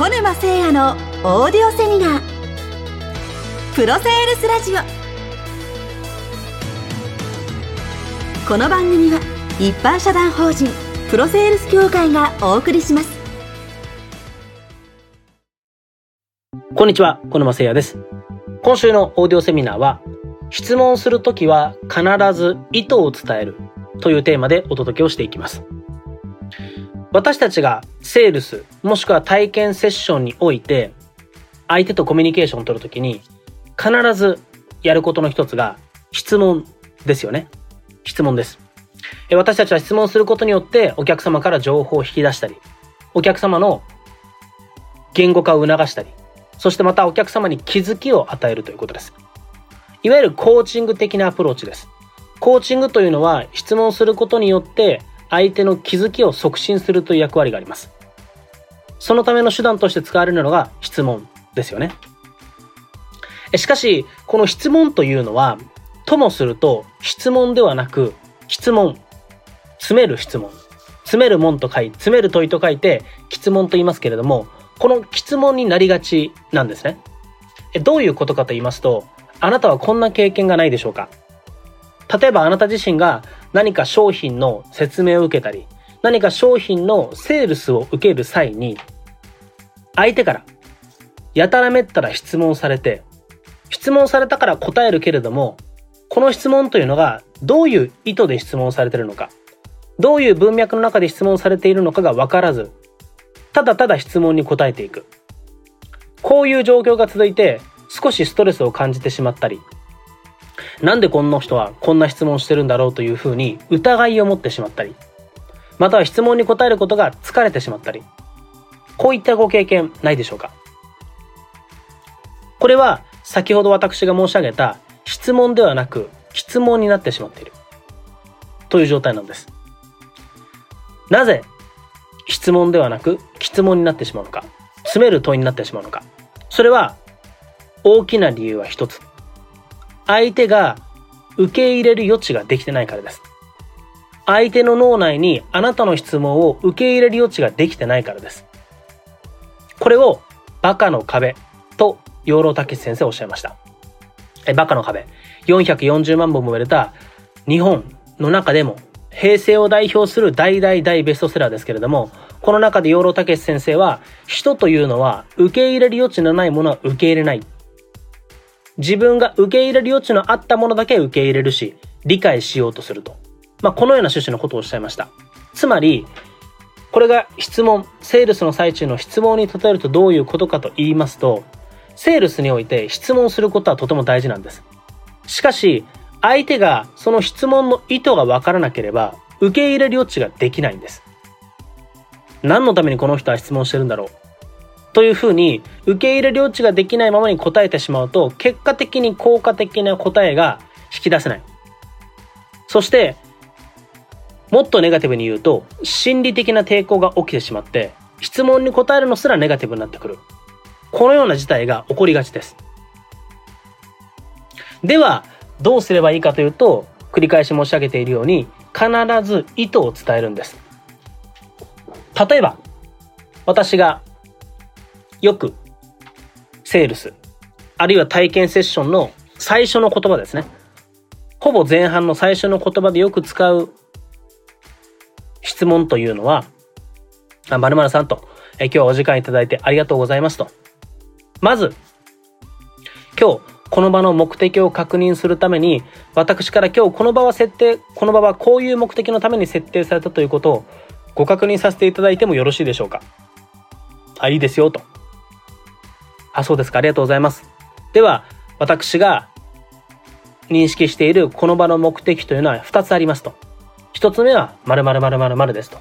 小沼誠也のオーディオセミナープロセールスラジオこの番組は一般社団法人プロセールス協会がお送りしますこんにちは、小沼誠也です。今週のオーディオセミナーは、質問するときは必ず意図を伝えるというテーマでお届けをしていきます。私たちがセールス、もしくは体験セッションにおいて、相手とコミュニケーションを取るときに、必ずやることの一つが質問ですよね。質問です。私たちは質問することによってお客様から情報を引き出したり、お客様の言語化を促したり、そしてまたお客様に気づきを与えるということです。いわゆるコーチング的なアプローチです。コーチングというのは質問することによって相手の気づきを促進するという役割があります。そのための手段として使われるのが質問ですよね。しかし、この質問というのは、ともすると質問ではなく、質問。詰める質問。詰めるもんと書いて、詰める問いと書いて、質問と言いますけれども、この質問になりがちなんですね。どういうことかと言いますと、あなたはこんな経験がないでしょうか例えばあなた自身が何か商品の説明を受けたり、何か商品のセールスを受ける際に、相手からやたらめったら質問されて、質問されたから答えるけれども、この質問というのがどういう意図で質問されているのか、どういう文脈の中で質問されているのかがわからず、ただただ質問に答えていく。こういう状況が続いて少しストレスを感じてしまったり、なんでこんな人はこんな質問してるんだろうというふうに疑いを持ってしまったり、または質問に答えることが疲れてしまったり、こういったご経験ないでしょうか？これは先ほど私が申し上げた質問ではなく質問になってしまっているという状態なんです。なぜ質問ではなく質問になってしまうのか、詰める問いになってしまうのか？それは大きな理由は一つ。相手が受け入れる余地ができてないからです。相手の脳内にあなたの質問を受け入れる余地ができてないからです。これをバカの壁と養老孟先生おっしゃいました。え、バカの壁。440万本も売れた日本の中でも平成を代表する大大大ベストセラーですけれども、この中で養老孟先生は、人というのは受け入れる余地のないものは受け入れない。自分が受け入れる余地のあったものだけ受け入れるし、理解しようとすると。まあ、このような趣旨のことをおっしゃいました。つまり、これが質問、セールスの最中の質問に例えるとどういうことかと言いますと、セールスにおいて質問することはとても大事なんです。しかし、相手がその質問の意図がわからなければ、受け入れる余地ができないんです。何のためにこの人は質問してるんだろう？というふうに、受け入れる余地ができないままに答えてしまうと、結果的に効果的な答えが引き出せない。そして、もっとネガティブに言うと、心理的な抵抗が起きてしまって、質問に答えるのすらネガティブになってくる。このような事態が起こりがちです。では、どうすればいいかというと、繰り返し申し上げているように、必ず意図を伝えるんです。例えば、私がよくセールス、あるいは体験セッションの最初の言葉ですね。ほぼ前半の最初の言葉でよく使う質問というのは、あ、まるさんと、え今日はお時間いただいてありがとうございますと。まず、今日、この場の目的を確認するために、私から今日この場は設定、この場はこういう目的のために設定されたということをご確認させていただいてもよろしいでしょうかあ、いいですよと。あ、そうですか。ありがとうございます。では、私が認識しているこの場の目的というのは2つありますと。1つ目は〇〇〇〇〇ですと。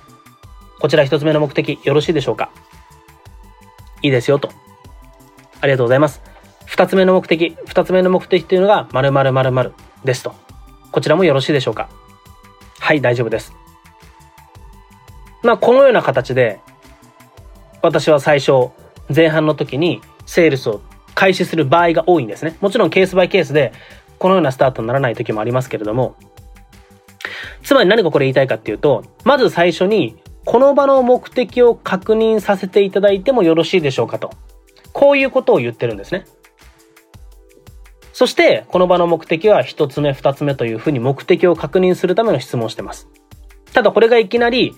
こちら1つ目の目的よろしいでしょうか？いいですよと。ありがとうございます。2つ目の目的、2つ目の目的というのが〇〇〇〇ですと。こちらもよろしいでしょうか？はい、大丈夫です。まあ、このような形で、私は最初、前半の時にセールスを開始する場合が多いんですね。もちろんケースバイケースで、このようなスタートにならない時もありますけれども、つまり何がこれ言いたいかっていうと、まず最初にこの場の目的を確認させていただいてもよろしいでしょうかと。こういうことを言ってるんですね。そして、この場の目的は一つ目、二つ目というふうに目的を確認するための質問をしてます。ただこれがいきなり、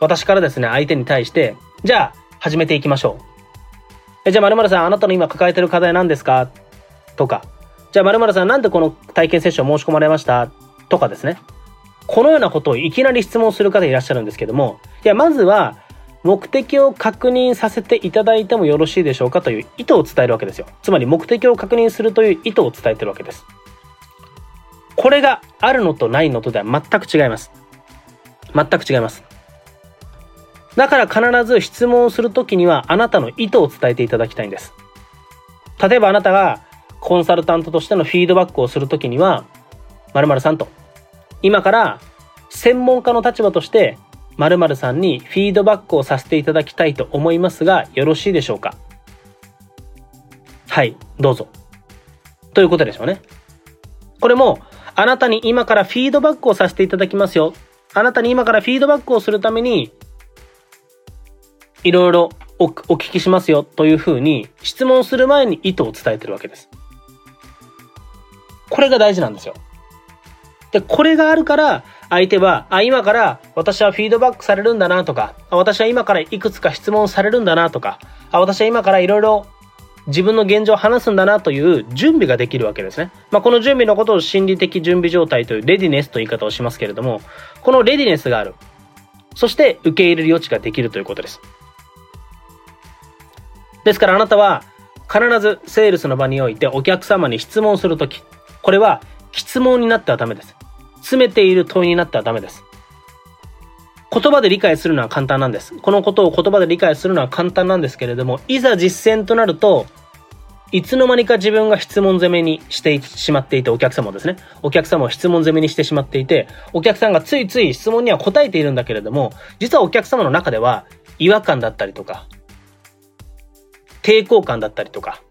私からですね、相手に対して、じゃあ、始めていきましょう。えじゃあ、〇〇さん、あなたの今抱えてる課題何ですか？とか、じゃあ、〇〇さん、なんでこの体験セッション申し込まれました？とかですね。このようなことをいきなり質問する方いらっしゃるんですけども、いや、まずは、目的を確認させていただいてもよろしいでしょうか？という意図を伝えるわけですよ。つまり目的を確認するという意図を伝えてるわけです。これがあるのとないのとでは全く違います。全く違います。だから必ず質問をするときにはあなたの意図を伝えていただきたいんです。例えばあなたがコンサルタントとしてのフィードバックをするときには、〇〇さんと、今から専門家の立場として〇〇さんにフィードバックをさせていただきたいと思いますが、よろしいでしょうか？はい、どうぞ。ということでしょうね。これも、あなたに今からフィードバックをさせていただきますよ。あなたに今からフィードバックをするために、いろいろお聞きしますよというふうに質問する前に意図を伝えてるわけです。これが大事なんですよ。で、これがあるから、相手は、あ、今から私はフィードバックされるんだなとか、私は今からいくつか質問されるんだなとか、あ私は今からいろいろ自分の現状を話すんだなという準備ができるわけですね。まあ、この準備のことを心理的準備状態というレディネスという言い方をしますけれども、このレディネスがある。そして受け入れる余地ができるということです。ですからあなたは必ずセールスの場においてお客様に質問するとき、これは質問になってはダメです。詰めている問いになってはダメです。言葉で理解するのは簡単なんです。このことを言葉で理解するのは簡単なんですけれども、いざ実践となると、いつの間にか自分が質問攻めにしてしまっていて、お客様をですね。お客様を質問攻めにしてしまっていて、お客さんがついつい質問には答えているんだけれども、実はお客様の中では違和感だったりとか、抵抗感だったりとか、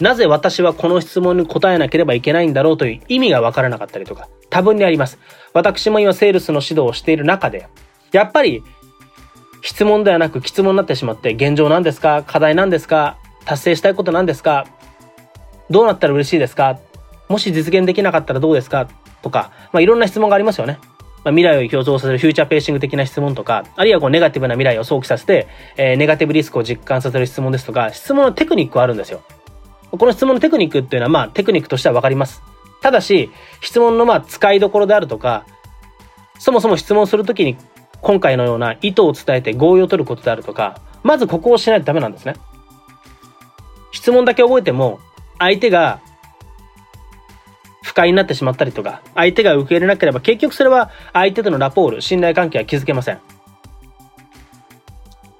なぜ私はこの質問に答えなければいけないんだろうという意味がわからなかったりとか、多分にあります。私も今セールスの指導をしている中で、やっぱり質問ではなく質問になってしまって、現状何ですか？課題何ですか？達成したいこと何ですか？どうなったら嬉しいですか？もし実現できなかったらどうですか？とか、まあ、いろんな質問がありますよね。まあ、未来を表像させるフューチャーペーシング的な質問とか、あるいはこうネガティブな未来を想起させて、えー、ネガティブリスクを実感させる質問ですとか、質問のテクニックはあるんですよ。この質問のテクニックっていうのは、まあ、テクニックとしてはわかります。ただし、質問のまあ、使いどころであるとか、そもそも質問するときに、今回のような意図を伝えて合意を取ることであるとか、まずここをしないとダメなんですね。質問だけ覚えても、相手が快になってしまったりとか、相手が受け入れなければ、結局それは相手とのラポール、信頼関係は築けません。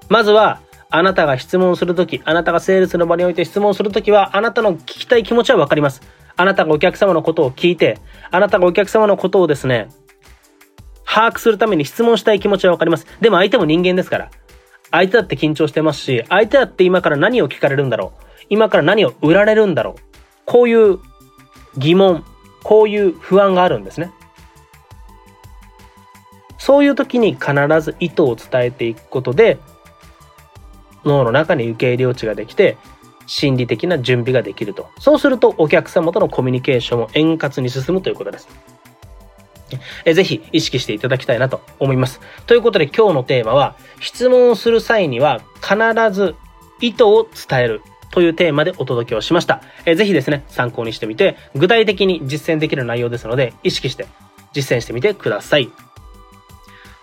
まずは、あなたが質問するとき、あなたがセールスの場において質問するときは、あなたの聞きたい気持ちはわかります。あなたがお客様のことを聞いて、あなたがお客様のことをですね、把握するために質問したい気持ちはわかります。でも相手も人間ですから。相手だって緊張してますし、相手だって今から何を聞かれるんだろう。今から何を売られるんだろう。こういう疑問、こういう不安があるんですね。そういう時に必ず意図を伝えていくことで、脳の中に受け入れ余地ができて、心理的な準備ができると。そうするとお客様とのコミュニケーションも円滑に進むということです。えぜひ意識していただきたいなと思います。ということで今日のテーマは、質問をする際には必ず意図を伝えるというテーマでお届けをしました。えぜひですね、参考にしてみて、具体的に実践できる内容ですので、意識して実践してみてください。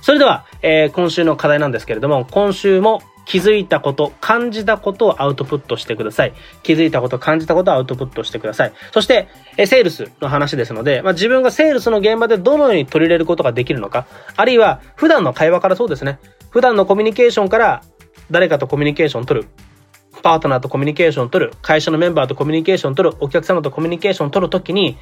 それでは、えー、今週の課題なんですけれども、今週も気づいたこと、感じたことをアウトプットしてください。気づいたこと、感じたことをアウトプットしてください。そして、えセールスの話ですので、まあ、自分がセールスの現場でどのように取り入れることができるのか、あるいは普段の会話からそうですね。普段のコミュニケーションから誰かとコミュニケーションを取る。パートナーとコミュニケーションを取る。会社のメンバーとコミュニケーションを取る。お客様とコミュニケーションを取るときに、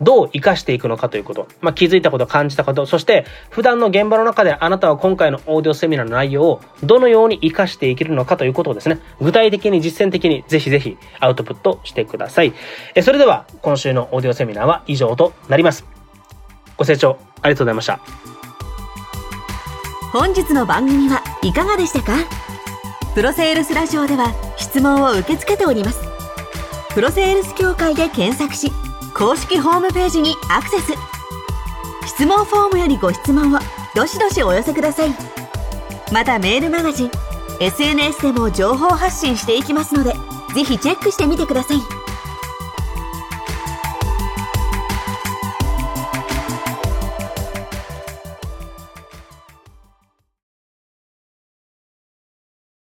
どう活かしていくのかということ。まあ、気づいたこと、感じたこと、そして普段の現場の中であなたは今回のオーディオセミナーの内容をどのように活かしていけるのかということをですね、具体的に実践的にぜひぜひアウトプットしてください。えそれでは今週のオーディオセミナーは以上となります。ご清聴ありがとうございました。本日の番組はいかがでしたか？プロセールスラジオでは質問を受け付けております。プロセールス協会で検索し公式ホームページにアクセス。質問フォームよりご質問をどしどしお寄せください。またメールマガジン SNS でも情報発信していきますのでぜひチェックしてみてください。